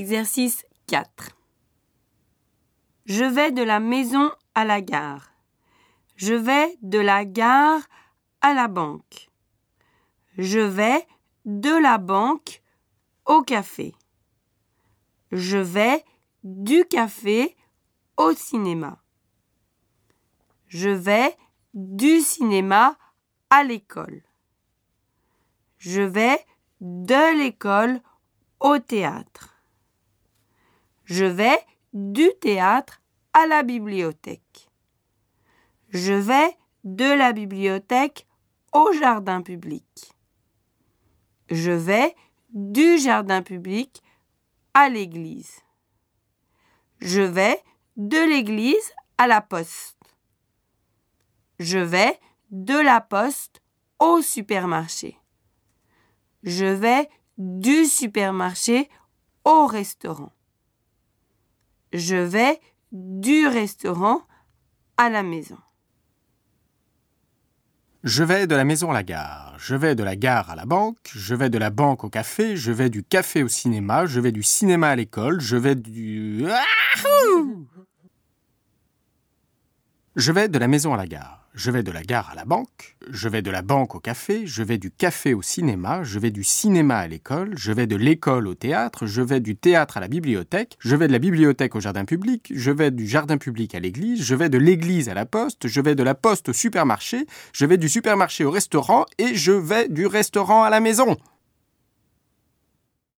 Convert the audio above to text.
Exercice 4. Je vais de la maison à la gare. Je vais de la gare à la banque. Je vais de la banque au café. Je vais du café au cinéma. Je vais du cinéma à l'école. Je vais de l'école au théâtre. Je vais du théâtre à la bibliothèque. Je vais de la bibliothèque au jardin public. Je vais du jardin public à l'église. Je vais de l'église à la poste. Je vais de la poste au supermarché. Je vais du supermarché au restaurant. Je vais du restaurant à la maison. Je vais de la maison à la gare, je vais de la gare à la banque, je vais de la banque au café, je vais du café au cinéma, je vais du cinéma à l'école, je vais du... Ahou je vais de la maison à la gare, je vais de la gare à la banque, je vais de la banque au café, je vais du café au cinéma, je vais du cinéma à l'école, je vais de l'école au théâtre, je vais du théâtre à la bibliothèque, je vais de la bibliothèque au jardin public, je vais du jardin public à l'église, je vais de l'église à la poste, je vais de la poste au supermarché, je vais du supermarché au restaurant et je vais du restaurant à la maison.